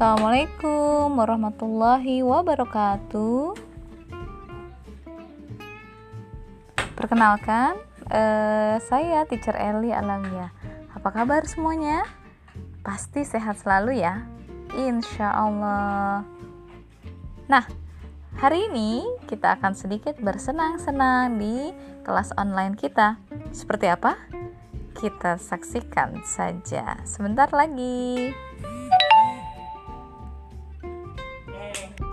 Assalamualaikum warahmatullahi wabarakatuh. Perkenalkan, eh, saya Teacher Eli Alamia. Apa kabar semuanya? Pasti sehat selalu ya, insya Allah. Nah, hari ini kita akan sedikit bersenang-senang di kelas online kita. Seperti apa? Kita saksikan saja sebentar lagi. Bye.